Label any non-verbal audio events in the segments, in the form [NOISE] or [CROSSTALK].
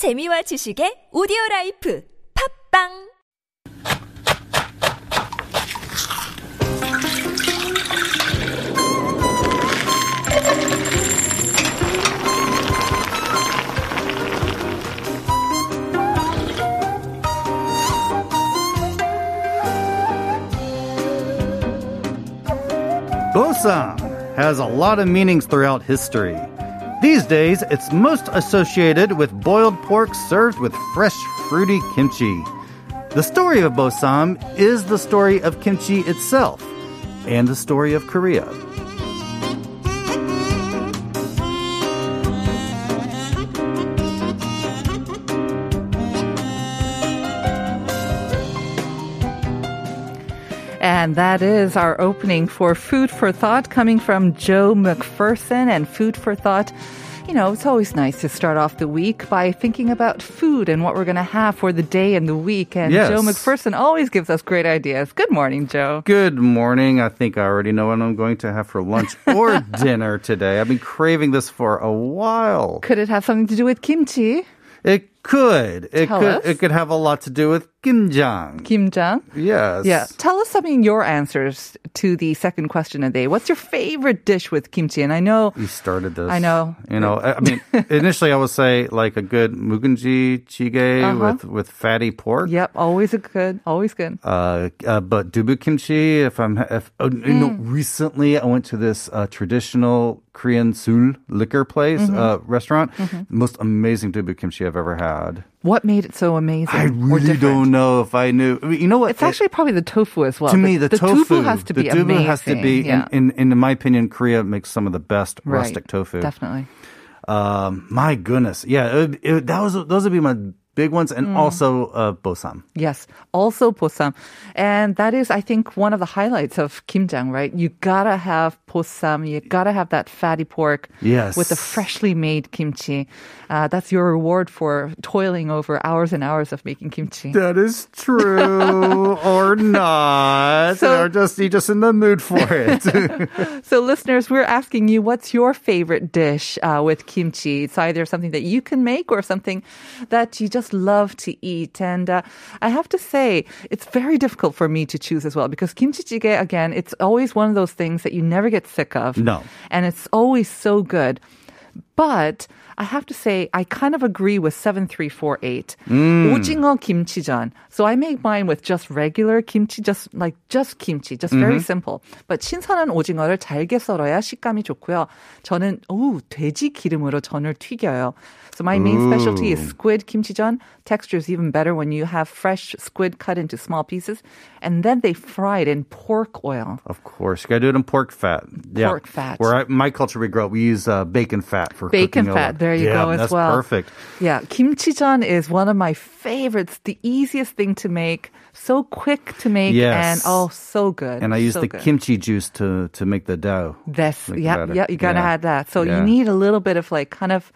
재미와 지식의 오디오 라이프 팝빵 Bosom has a lot of meanings throughout history. These days, it's most associated with boiled pork served with fresh, fruity kimchi. The story of Bosam is the story of kimchi itself and the story of Korea. And that is our opening for Food for Thought coming from Joe McPherson. And Food for Thought, you know, it's always nice to start off the week by thinking about food and what we're going to have for the day and the week. And Yes. Joe McPherson always gives us great ideas. Good morning, Joe. Good morning. I think I already know what I'm going to have for lunch [LAUGHS] or dinner today. I've been craving this for a while. Could it have something to do with kimchi? It could. It Tell could. us. It could have a lot to do with kimjang. Kimjang? Yes. Yeah. Tell us some of your answers to the second question of the day. What's your favorite dish with kimchi? And I know You started this. I know. You know, I mean, [LAUGHS] initially I would say like a good mugunji jjigae Uh-huh. with with fatty pork. Yep, always a good, always good. Uh, uh, but dubu kimchi. If I'm, if oh, you know, Mm. recently I went to this uh, traditional Korean sul liquor place Mm-hmm. uh, restaurant. Most amazing dubu kimchi I've ever had. What made it so amazing? I really don't know if I knew. You know what? It's actually probably the tofu as well. to me, the, tofu tubu has to the be amazing. has to be, yeah. in, in, in my opinion, Korea makes some of the best Right. rustic tofu. Definitely. Um, my goodness, yeah, it, it, that was those would be my big ones, Mm. and also uh, bosam. Yes. Also posam. And that is, I think, one of the highlights of kimjang, right? You gotta have posam. You gotta have that fatty pork. Yes. With the freshly made kimchi. Uh, that's your reward for toiling over hours and hours of making kimchi. That is true, [LAUGHS] or not, So- or just you just in the mood for it. [LAUGHS] So, listeners, we're asking you, what's your favorite dish uh, with kimchi? It's either something that you can make or something that you just love to eat. And uh, I have to say, it's very difficult for me to choose as well because kimchi jjigae, again, it's always one of those things that you never get sick of. No. And it's always so good. But I have to say, I kind of agree with 7348. 오징어 김치전. So I make mine with just regular kimchi, just like just kimchi, just very simple. But 신선한 오징어를 잘게 썰어야 식감이 좋고요. 저는 오, 돼지 기름으로 전을 튀겨요. So my main specialty is squid kimchijeon. Texture is even better when you have fresh squid cut into small pieces, and then they fry it in pork oil. of course, you gotta do it in pork fat. Yeah. Pork fat. Where I, my culture we grow up, we use uh, bacon fat for Bacon cooking fat. There you yeah, go as that's well. perfect. Yeah, kimchijeon is one of my favorites. The easiest thing to make, so quick to make, Yes. and oh, so good. And I use so the good. kimchi juice to to make the dough. That's yeah, yeah. You gotta Yeah. have that. So Yeah. you need a little bit of like kind of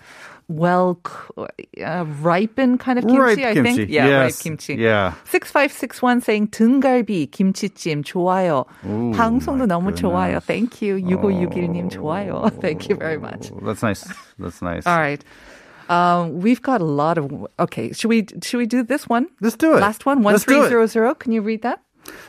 well uh, ripened kind of kimchi. Ripe I kimchi. think. Yeah, ripe Yes. kimchi. Yeah. Six five six one saying 등갈비 김치찜 좋아요. 방송도 my 너무 좋아요. goodness. Thank you. 6561님 좋아요. [LAUGHS] Thank you very much. Oh, That's nice. That's nice. All right. Um, we've got a lot of. Okay, should we should we do this one? Let's do it. Last one, one Let's three do it. zero zero. Can you read that?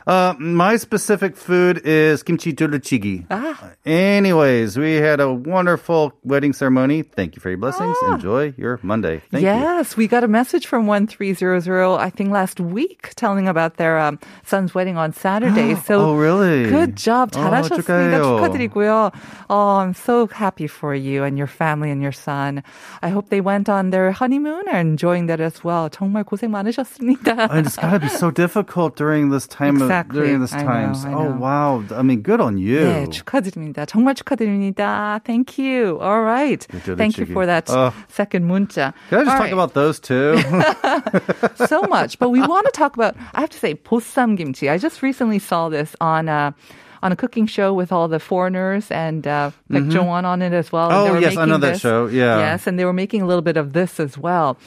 Uh, my specific food is kimchi duluchigi. Ah. Anyways, we had a wonderful wedding ceremony. Thank you for your blessings. Enjoy your Monday. Thank you. yes, we got a message from one three zero zero. I think last week, telling about their um, son's wedding on Saturday. So, [GASPS] Oh, really? Good job, 어, 잘하셨습니다. 축하해요. 축하드리고요. Oh, I'm so happy for you and your family and your son. I hope they went on their honeymoon and enjoying that as well. 정말 고생 많으셨습니다. And it's gotta be so difficult during this time Exactly. [LAUGHS] of during this I know, time. I Oh know. wow! I mean, good on you. 네, 축하드립니다. 정말 축하드립니다. Thank you. All right. did it, Thank you Chigi. for that Oh. second 문자. Can I just All talk right. about those two? [LAUGHS] so much, but we want to talk about. I have to say, 보쌈 kimchi. I just recently saw this on a on a cooking show with all the foreigners and uh, like Joanne on it as well. and Oh, they were yes, I making know that this. show. Yeah. Yes, and they were making a little bit of this as well.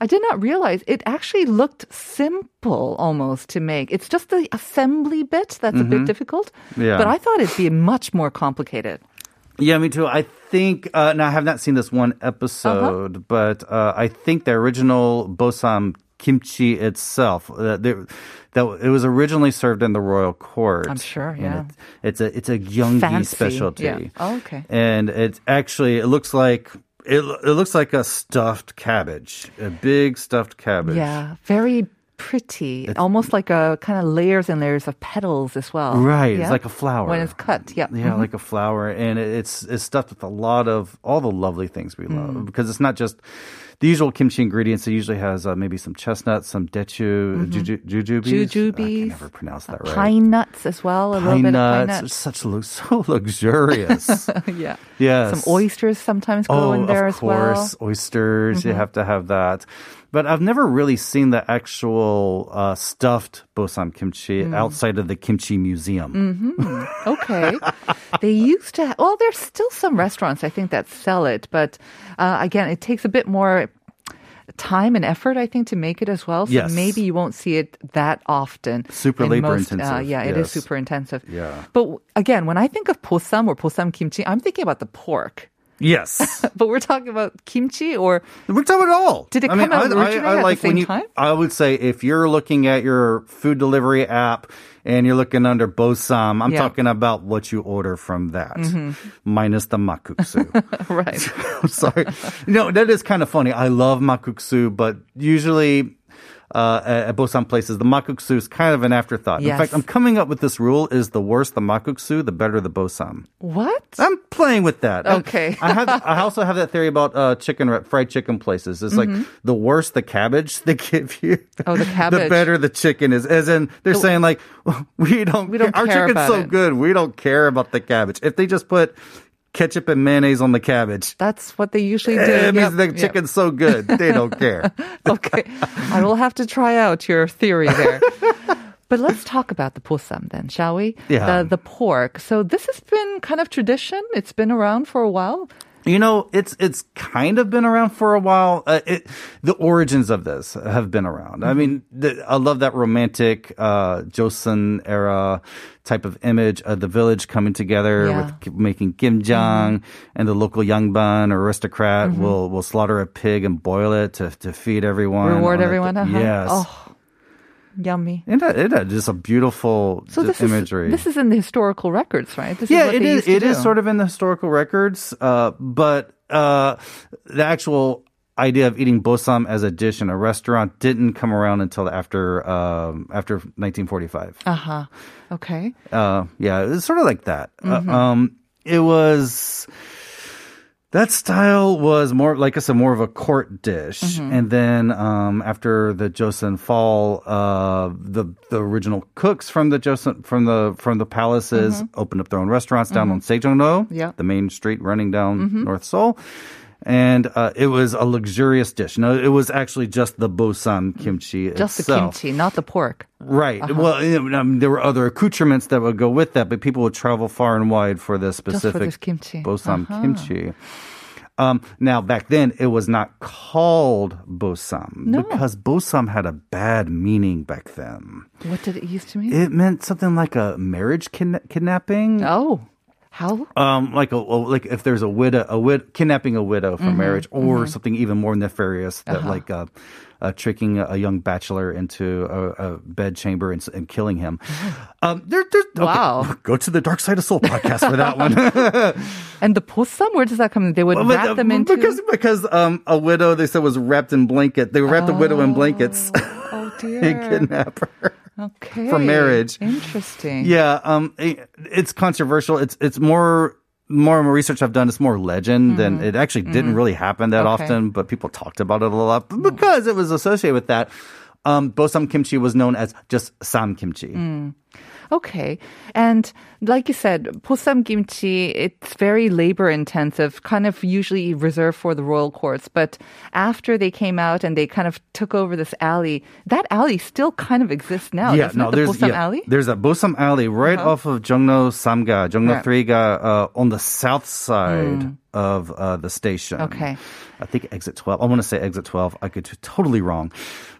I did not realize it actually looked simple almost to make. It's just the assembly bit that's a bit difficult. Mm-hmm. Yeah. But I thought it'd be much more complicated. Yeah, me too. I think, uh, now I have not seen this one episode, Uh-huh. but uh, I think the original Bosam kimchi itself, uh, that it was originally served in the royal court. I'm sure, yeah. it- it's a it's a Gyeonggi specialty. yeah. Oh, okay. And it actually it looks like it, it looks like a stuffed cabbage, a big stuffed cabbage. Yeah, very pretty. Almost like a kind of layers and layers of petals as well. Right, it's like a flower. When it's cut, yeah. Yeah, like a flower, and it- it's it's stuffed with a lot of all the lovely things we Mm. love because it's not just the usual kimchi ingredients. It usually has uh, maybe some chestnuts, some dechu, juju, jujubes. I Mm-hmm. Can never pronounce that right. Pine nuts as well. A little Pine bit nuts, of pine nuts. such lu- [LAUGHS] so luxurious. [LAUGHS] yeah. yes, Some oysters sometimes go Oh, in there of as well. Mm-hmm. course, oysters. You have to have that. But I've never really seen the actual uh, stuffed bosam kimchi Mm. outside of the kimchi museum. [LAUGHS] Okay. they used to, Have, well, there's still some restaurants, I think, that sell it. But uh, again, it takes a bit more time and effort, I think, to make it as well. So Yes. maybe you won't see it that often. Super in labor most- Uh, intensive, yeah, it is super intensive. Yeah. But w- again, when I think of posam or posam kimchi, I'm thinking about the pork. Yes. [LAUGHS] But we're talking about kimchi or We're talking about it all. Did it come out originally at the like when same you, time? I would say if you're looking at your food delivery app and you're looking under Bosam, I'm Yeah. Mm-hmm. talking about what you order from that, minus the makuksu. [LAUGHS] right. [LAUGHS] I'm sorry. No, that is kind of funny. I love makuksu, but usually uh, at, Bosam places, the makuksu is kind of an afterthought. In fact, I'm coming up with this rule: is the worse the makuksu, the better the Bosam. What? I'm playing with that. Okay. I have. I also have that theory about uh, chicken fried chicken places. It's like the worse the cabbage [LAUGHS] they give you. Mm-hmm. Oh, the [LAUGHS] cabbage, The better the chicken is. As in, they're saying like, [LAUGHS] we don't. We don't Our chicken's so it. good. We don't care about the cabbage. If they just put ketchup and mayonnaise on the cabbage. That's what they usually do. It means Yep, the yep. chicken's so good. They don't care. [LAUGHS] okay. I will have to try out your theory there. [LAUGHS] But let's talk about the posam then, shall we? Yeah. The, the pork. So this has been kind of tradition. It's been around for a while. You know, it's it's kind of been around for a while. Uh, it, the origins of this have been around. I mean, the, I love that romantic uh, Joseon era type of image of the village coming together Yeah. with ki- making kimjang, and the local yangban or aristocrat will will slaughter a pig and boil it to to feed everyone. Reward everyone. Uh-huh. Yes. Oh, yummy. And it, it had just a beautiful So this imagery. is this is in the historical records, right? This yeah, is it is. It is sort of in the historical records, uh, but uh, the actual idea of eating bosam as a dish in a restaurant didn't come around until after um, after 1945. Uh huh. Okay. Uh, yeah, it was sort of like that. Mm-hmm. Uh, um, it was. That style was more, like I said, more of a court dish, Mm-hmm. and then um, after the Joseon fall, uh, the the original cooks from the Joseon from the from the palaces opened up their own restaurants down on Sejongno, Mm-hmm. Yeah. Mm-hmm. the main street running down North Seoul, and uh, it was a luxurious dish. No, it was actually just the bosam kimchi Just the kimchi, not the pork. Right. Uh-huh. Well, you know, I mean, there were other accoutrements that would go with that, but people would travel far and wide for this for specific this kimchi. Bosam Uh-huh. kimchi. Um, now, back then, it was not called Bosam No. because Bosam had a bad meaning back then. What did it used to mean? It meant something like a marriage kidna- kidnapping. oh, how? Um, like a like if there's a widow, a wid- kidnapping a widow for Mm-hmm, marriage, or something even more nefarious that like uh, uh, tricking a, young bachelor into a, a bed chamber and, and killing him. Um, there, there's okay, Wow. Go to the Dark Side of Seoul podcast for that one. [LAUGHS] And the posam, where does that come? They would But, wrap uh, them into. because because um, a widow they said was wrapped in blanket. They wrapped the widow in blankets oh [LAUGHS] and dear. kidnap her. Okay. for marriage. Interesting. Yeah, um, it- it's controversial. It's it's more more and more research I've done. It's more legend than it actually didn't really happen that Mm-hmm. Okay. often. But people talked about it a lot because it was associated with that. Um, Bosam kimchi was known as just sam kimchi. Mm. Okay. And like you said, posam kimchi, it's very labor intensive, kind of usually reserved for the royal courts. But after they came out and they kind of took over this alley, that alley still kind of exists now. yeah, no, it? The there's posam yeah, alley? there's a Bosam alley right off of Jongno Samga, Jongno Uh-huh. Right. 3ga, uh, on the south side of uh, the station. Okay. I think exit 12. I want to say exit 12. I could be totally wrong.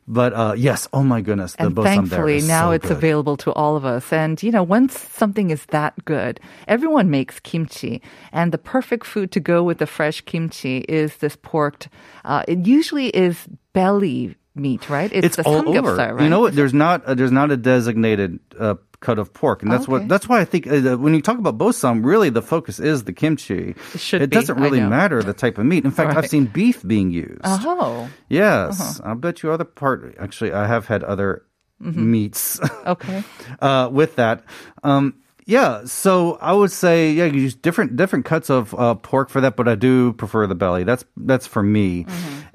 But uh, yes, oh my goodness, the and thankfully now so it's good. available to all of us and you know once something is that good everyone makes kimchi and the perfect food to go with the fresh kimchi is this pork uh, it usually is belly meat right It's the all over. right You know what? There's not uh, there's not a designated uh, cut of pork, and that's Okay. what that's why I think uh, when you talk about bosam, really the focus is the kimchi. It should be, doesn't really matter the type of meat. In fact, I've seen beef being used. oh Yes, Uh-huh. I'll bet you other part. Actually, I have had other Mm-hmm. meats [LAUGHS] okay uh, with that. Um, yeah, so I would say yeah, you use different different cuts of uh, pork for that, but I do prefer the belly. That's that's for me,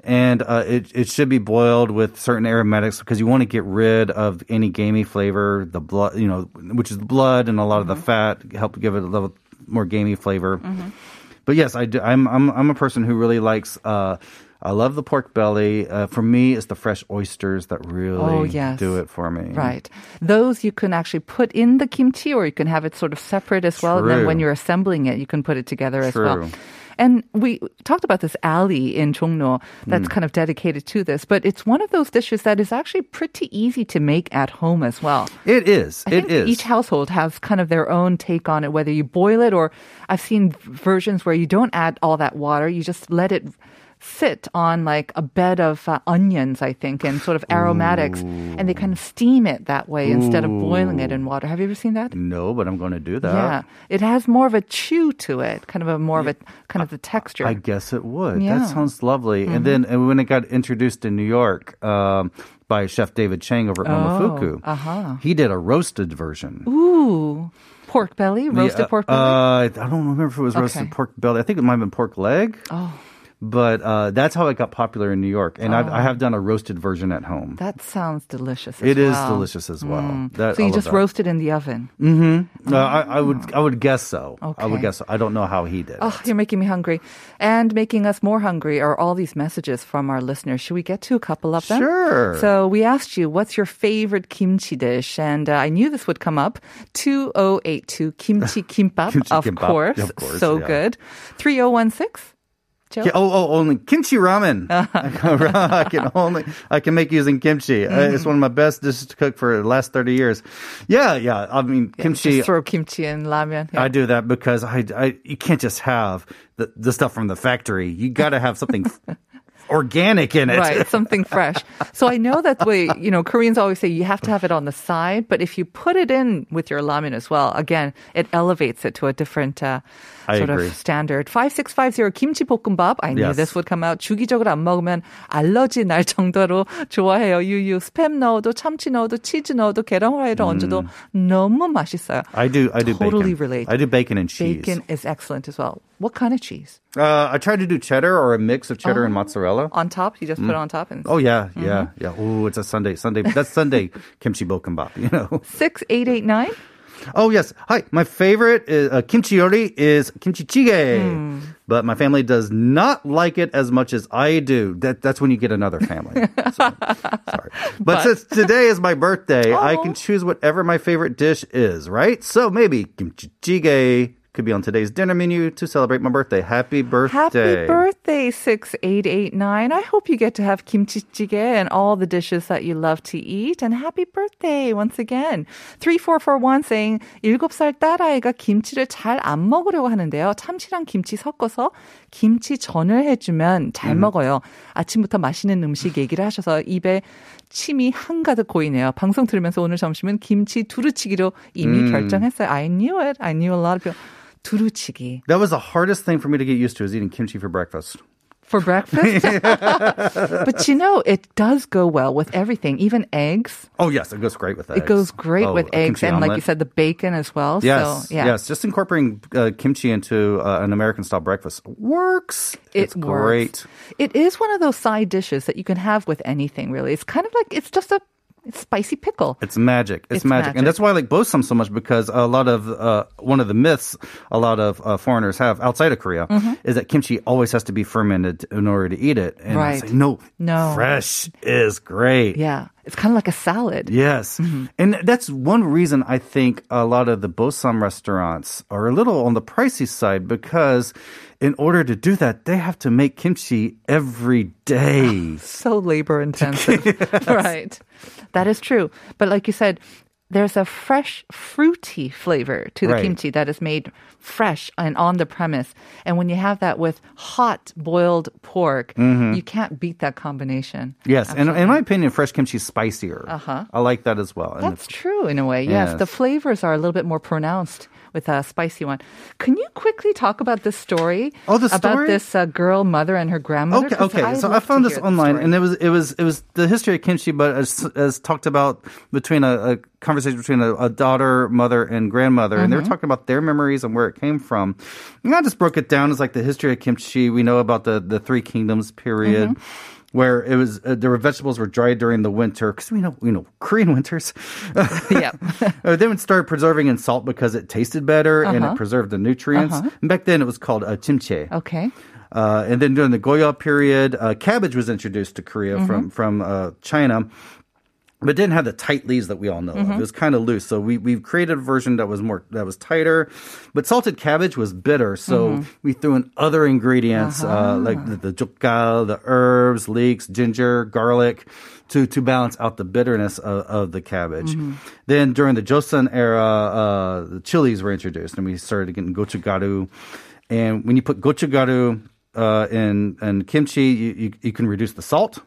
and uh, it it should be boiled with certain aromatics because you want to get rid of any gamey flavor, the blood, you know, which is blood and a lot of the fat, help give it a little more gamey flavor. But yes, I do. I'm I'm I'm a person who really likes. Uh, I love the pork belly. Uh, for me, it's the fresh oysters that really Oh, yes. do it for me. Right. Those you can actually put in the kimchi or you can have it sort of separate as well. And then when you're assembling it, you can put it together as well. And we talked about this alley in Jongno that's Hmm. kind of dedicated to this, but it's one of those dishes that is actually pretty easy to make at home as well. It is. I it is. each household has kind of their own take on it, whether you boil it or I've seen versions where you don't add all that water. You just let it sit on like a bed of uh, onions, I think, and sort of aromatics, and they kind of steam it that way instead of boiling it in water. Have you ever seen that? no, but I'm going to do that. Yeah, it has more of a chew to it, kind of a more of a kind of the texture. I guess it would. Yeah. Mm-hmm. That sounds lovely. And then and when it got introduced in New York um, by Chef David Chang over at Momofuku, Oh, uh-huh. he did a roasted version. Ooh, pork belly, roasted Yeah, pork belly. Uh, I don't remember if it was roasted Okay. pork belly. I think it might have been pork leg. oh. But uh, that's how it got popular in New York. And I've, I have done a roasted version at home. That sounds delicious. As It is well. delicious as well. Mm. That- so you just roast it in the oven. Uh, I, I would I would guess so. Okay. I would guess so. I don't know how he did. Oh, it. you're making me hungry. And making us more hungry are all these messages from our listeners. Should we get to a couple of them? Sure. So we asked you, what's your favorite kimchi dish? And uh, I knew this would come up. 2082 kimchi kimbap, [LAUGHS] Kimchi of, kimbap, course. of course, So yeah. good. 3016. Joe? Yeah, oh, oh, only kimchi ramen. [LAUGHS] [LAUGHS] I can- only I can make using kimchi. Uh, it's one of my best dishes to cook for the last thirty years. Yeah, yeah. I mean, kimchi. Just throw kimchi in ramen. Yeah. I do that because I, I you can't just have the, the stuff from the factory. You got to have something [LAUGHS] organic in it. Right, something fresh. So I know that we, you know, Koreans always say you have to have it on the side, but if you put it in with your ramen as well, again, it elevates it to a different uh, I sort agree. of standard. 5650 김치 볶음밥. I knew Yes. this would come out. 주기적으로 안 먹으면 알러지 날 정도로 좋아해요. 유유. 스팸 넣어도 참치 넣어도 치즈 넣어도 계란 후라이를 얹어도 너무 맛있어요. I do. I do Totally bacon. relate. I do bacon and cheese. Bacon is excellent as well. What kind of cheese? Uh, I try to do cheddar or a mix of cheddar and mozzarella. On top? You just put it on top and Oh yeah, Mm-hmm. yeah, yeah. Oh, it's a Sunday. Sunday. That's Sunday [LAUGHS] kimchi bokkeumbap. You know. 6889? Oh yes. Hi. My favorite is, uh, kimchi yori is kimchi jjigae. Hmm. But my family does not like it as much as I do. That that's when you get another family. [LAUGHS] So, sorry. But, since today is my birthday, I Oh. can choose whatever my favorite dish is, right? So maybe kimchi jjigae could be on today's dinner menu to celebrate my birthday. Happy birthday. Happy birthday, 6889. I hope you get to have kimchi jjigae and all the dishes that you love to eat. And happy birthday once again. 3441 saying, 7살 딸아이가 김치를 잘 안 먹으려고 하는데요. 참치랑 김치 섞어서 김치전을 해주면 잘 먹어요. 아침부터 맛있는 음식 얘기를 하셔서 입에 침이 한가득 고이네요. 방송 들으면서 오늘 점심은 김치 두루치기로 이미 결정했어요. I knew it. I knew a lot of people. 두루치기. That was the hardest thing for me to get used to is eating kimchi for breakfast. for breakfast. [LAUGHS] but you know, it does go well with everything, even eggs. Oh yes, it goes great with eggs. It goes great Oh, with a eggs kimchi and, like you omelet. said, the bacon as well. Yes, so, yeah. yes. Just incorporating uh, kimchi into uh, an American style breakfast works. It it's works. great. It is one of those side dishes that you can have with anything, really. It's kind of like, it's just a it's spicy pickle. It's magic. It's, It's magic. magic. and that's why I like bosam so much because a lot of uh, one of the myths a lot of uh, foreigners have outside of Korea is that kimchi always has to be fermented in order to eat it. And I Mm-hmm. Right. say no, No. fresh is great. Yeah. It's kind of like a salad. Yes. Mm-hmm. And that's one reason I think a lot of the Bossam restaurants are a little on the pricey side because in order to do that, they have to make kimchi every day. [LAUGHS] So labor intensive. [LAUGHS] right. That is true. But like you said, there's a fresh, fruity flavor to the Right. kimchi that is made fresh and on the premise. And when you have that with hot boiled pork, you can't beat that combination. yes. And in my opinion, fresh kimchi is spicier. Uh-huh. I like that as well. And That's true in a way. Yes. Yes. The flavors are a little bit more pronounced with a spicy one. Can you quickly talk about this story? Oh, the story? About this uh, girl mother and her grandmother? Okay, okay. I'd So I found this online, story. and it was it was it was the history of kimchi, but as, as talked about between a, a conversation between a, a daughter, mother, and grandmother, and they Mm-hmm. were talking about their memories and where it came from. And I just broke it down as like the history of kimchi. We know about the the Three Kingdoms period. Mm-hmm. Where it was, uh, were vegetables were dried during the winter because we know, you know, Korean winters. [LAUGHS] yeah. Uh, they would start preserving in salt because it tasted better and Uh-huh. it preserved the nutrients. And back then, it was called uh, chimche. okay. Uh, and then during the Goryeo period, uh, cabbage was introduced to Korea from from uh, China, but didn't have the tight leaves that we all know. of. It was kind of loose. So we we've created a version that was more that was tighter. But salted cabbage was bitter, so we threw in other ingredients uh, like the, the jukka, the herbs, leeks, ginger, garlic. To, to balance out the bitterness of, of the cabbage. Then during the Joseon era, uh, the chilies were introduced and we started getting gochugaru. And when you put gochugaru uh, in, in kimchi, you, you, you can reduce the salt.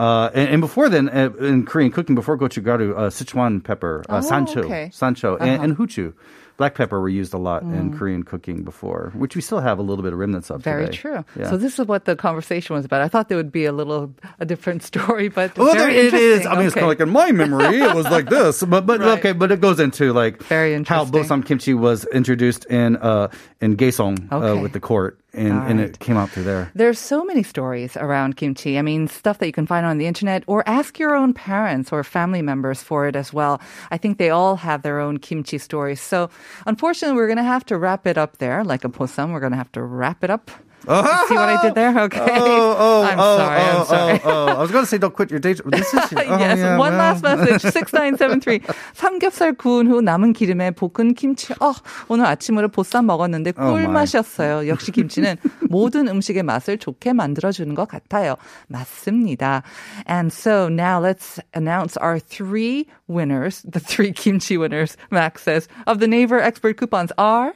Uh, and, and before then, uh, in Korean cooking, before gochugaru, uh, Sichuan pepper, uh, Oh, sancho, okay. sancho, and, and huchu, black pepper were used a lot in Korean cooking before, which we still have a little bit of remnants of Very today. true. Yeah. So this is what the conversation was about. I thought there would be a little a different [LAUGHS] story, but Well, there it is. I mean, it's kind of like in my memory, it was like [LAUGHS] this, but but Right. okay, but it goes into like Very how. Bossam kimchi was introduced in uh in Gaesong uh, Okay. with the court, and All and it came out through there. There's so many stories around kimchi. I mean, stuff that you can find on the internet or ask your own parents or family members for it as well. I think they all have their own kimchi stories. So, unfortunately, we're going to have to wrap it up there. Like a posam, we're going to have to wrap it up. Oh, see what I did there? Oh, okay. Oh, oh, I'm oh, sorry. Oh, I'm oh, sorry. Oh, oh. I was going to say, don't quit your day job. This is. [LAUGHS] Oh, yes. Yeah, one well. last message. 6973. 삼겹살 구운 후 남은 기름에 볶은 김치. 어, 오늘 아침으로 보쌈 먹었는데 oh, 꿀맛이었어요. Oh 역시 김치는 모든 음식의 맛을 좋게 만들어주는 것 같아요. 맞습니다. And so now let's announce our three winners. The three [LAUGHS] kimchi winners, Max says, of the Naver Expert coupons are.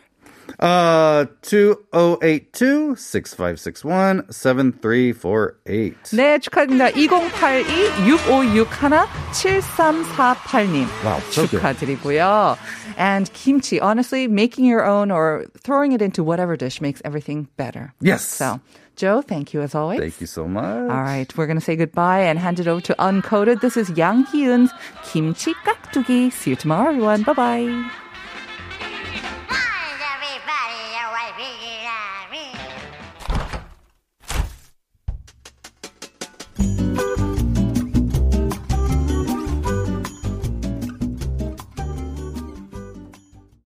Uh, 2082 6561 7348. 네, 축하드립니다. 2082-6561-7348님. Wow, so good. 축하드리고요. And kimchi, honestly, making your own or throwing it into whatever dish makes everything better. Yes. So, Joe, thank you as always. Thank you so much. All right, we're going to say goodbye and hand it over to Uncoded. This is Yang Hyun's Kimchi Kaktugi. See you tomorrow, everyone. Bye-bye.